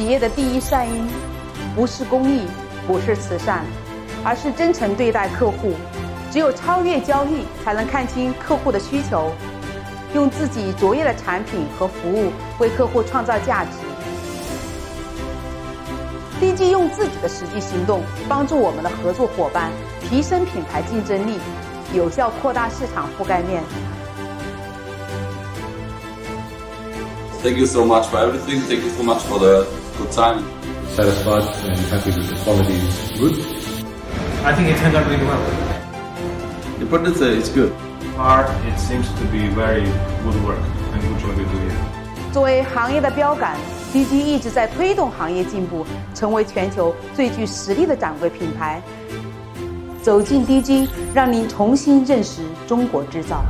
企业的第一善因，不是公益，不是慈善，而是真诚对待客户。只有超越交易，才能看清客户的需求，用自己卓越的产品和服务为客户创造价值。DG 用自己的实际行动，帮助我们的合作伙伴提升品牌竞争力，有效扩大市场覆盖面。Thank you so much for everything. Thank you so much for the good time. Satisfied and happy with the quality. Good. I think it turned out really well. The product is good. Art, it seems to be very good work and good job you do it. 作为行业的标杆，DG 一直在推动行业进步，成为全球最具实力的掌柜品牌。走进 DG，让您重新认识中国制造。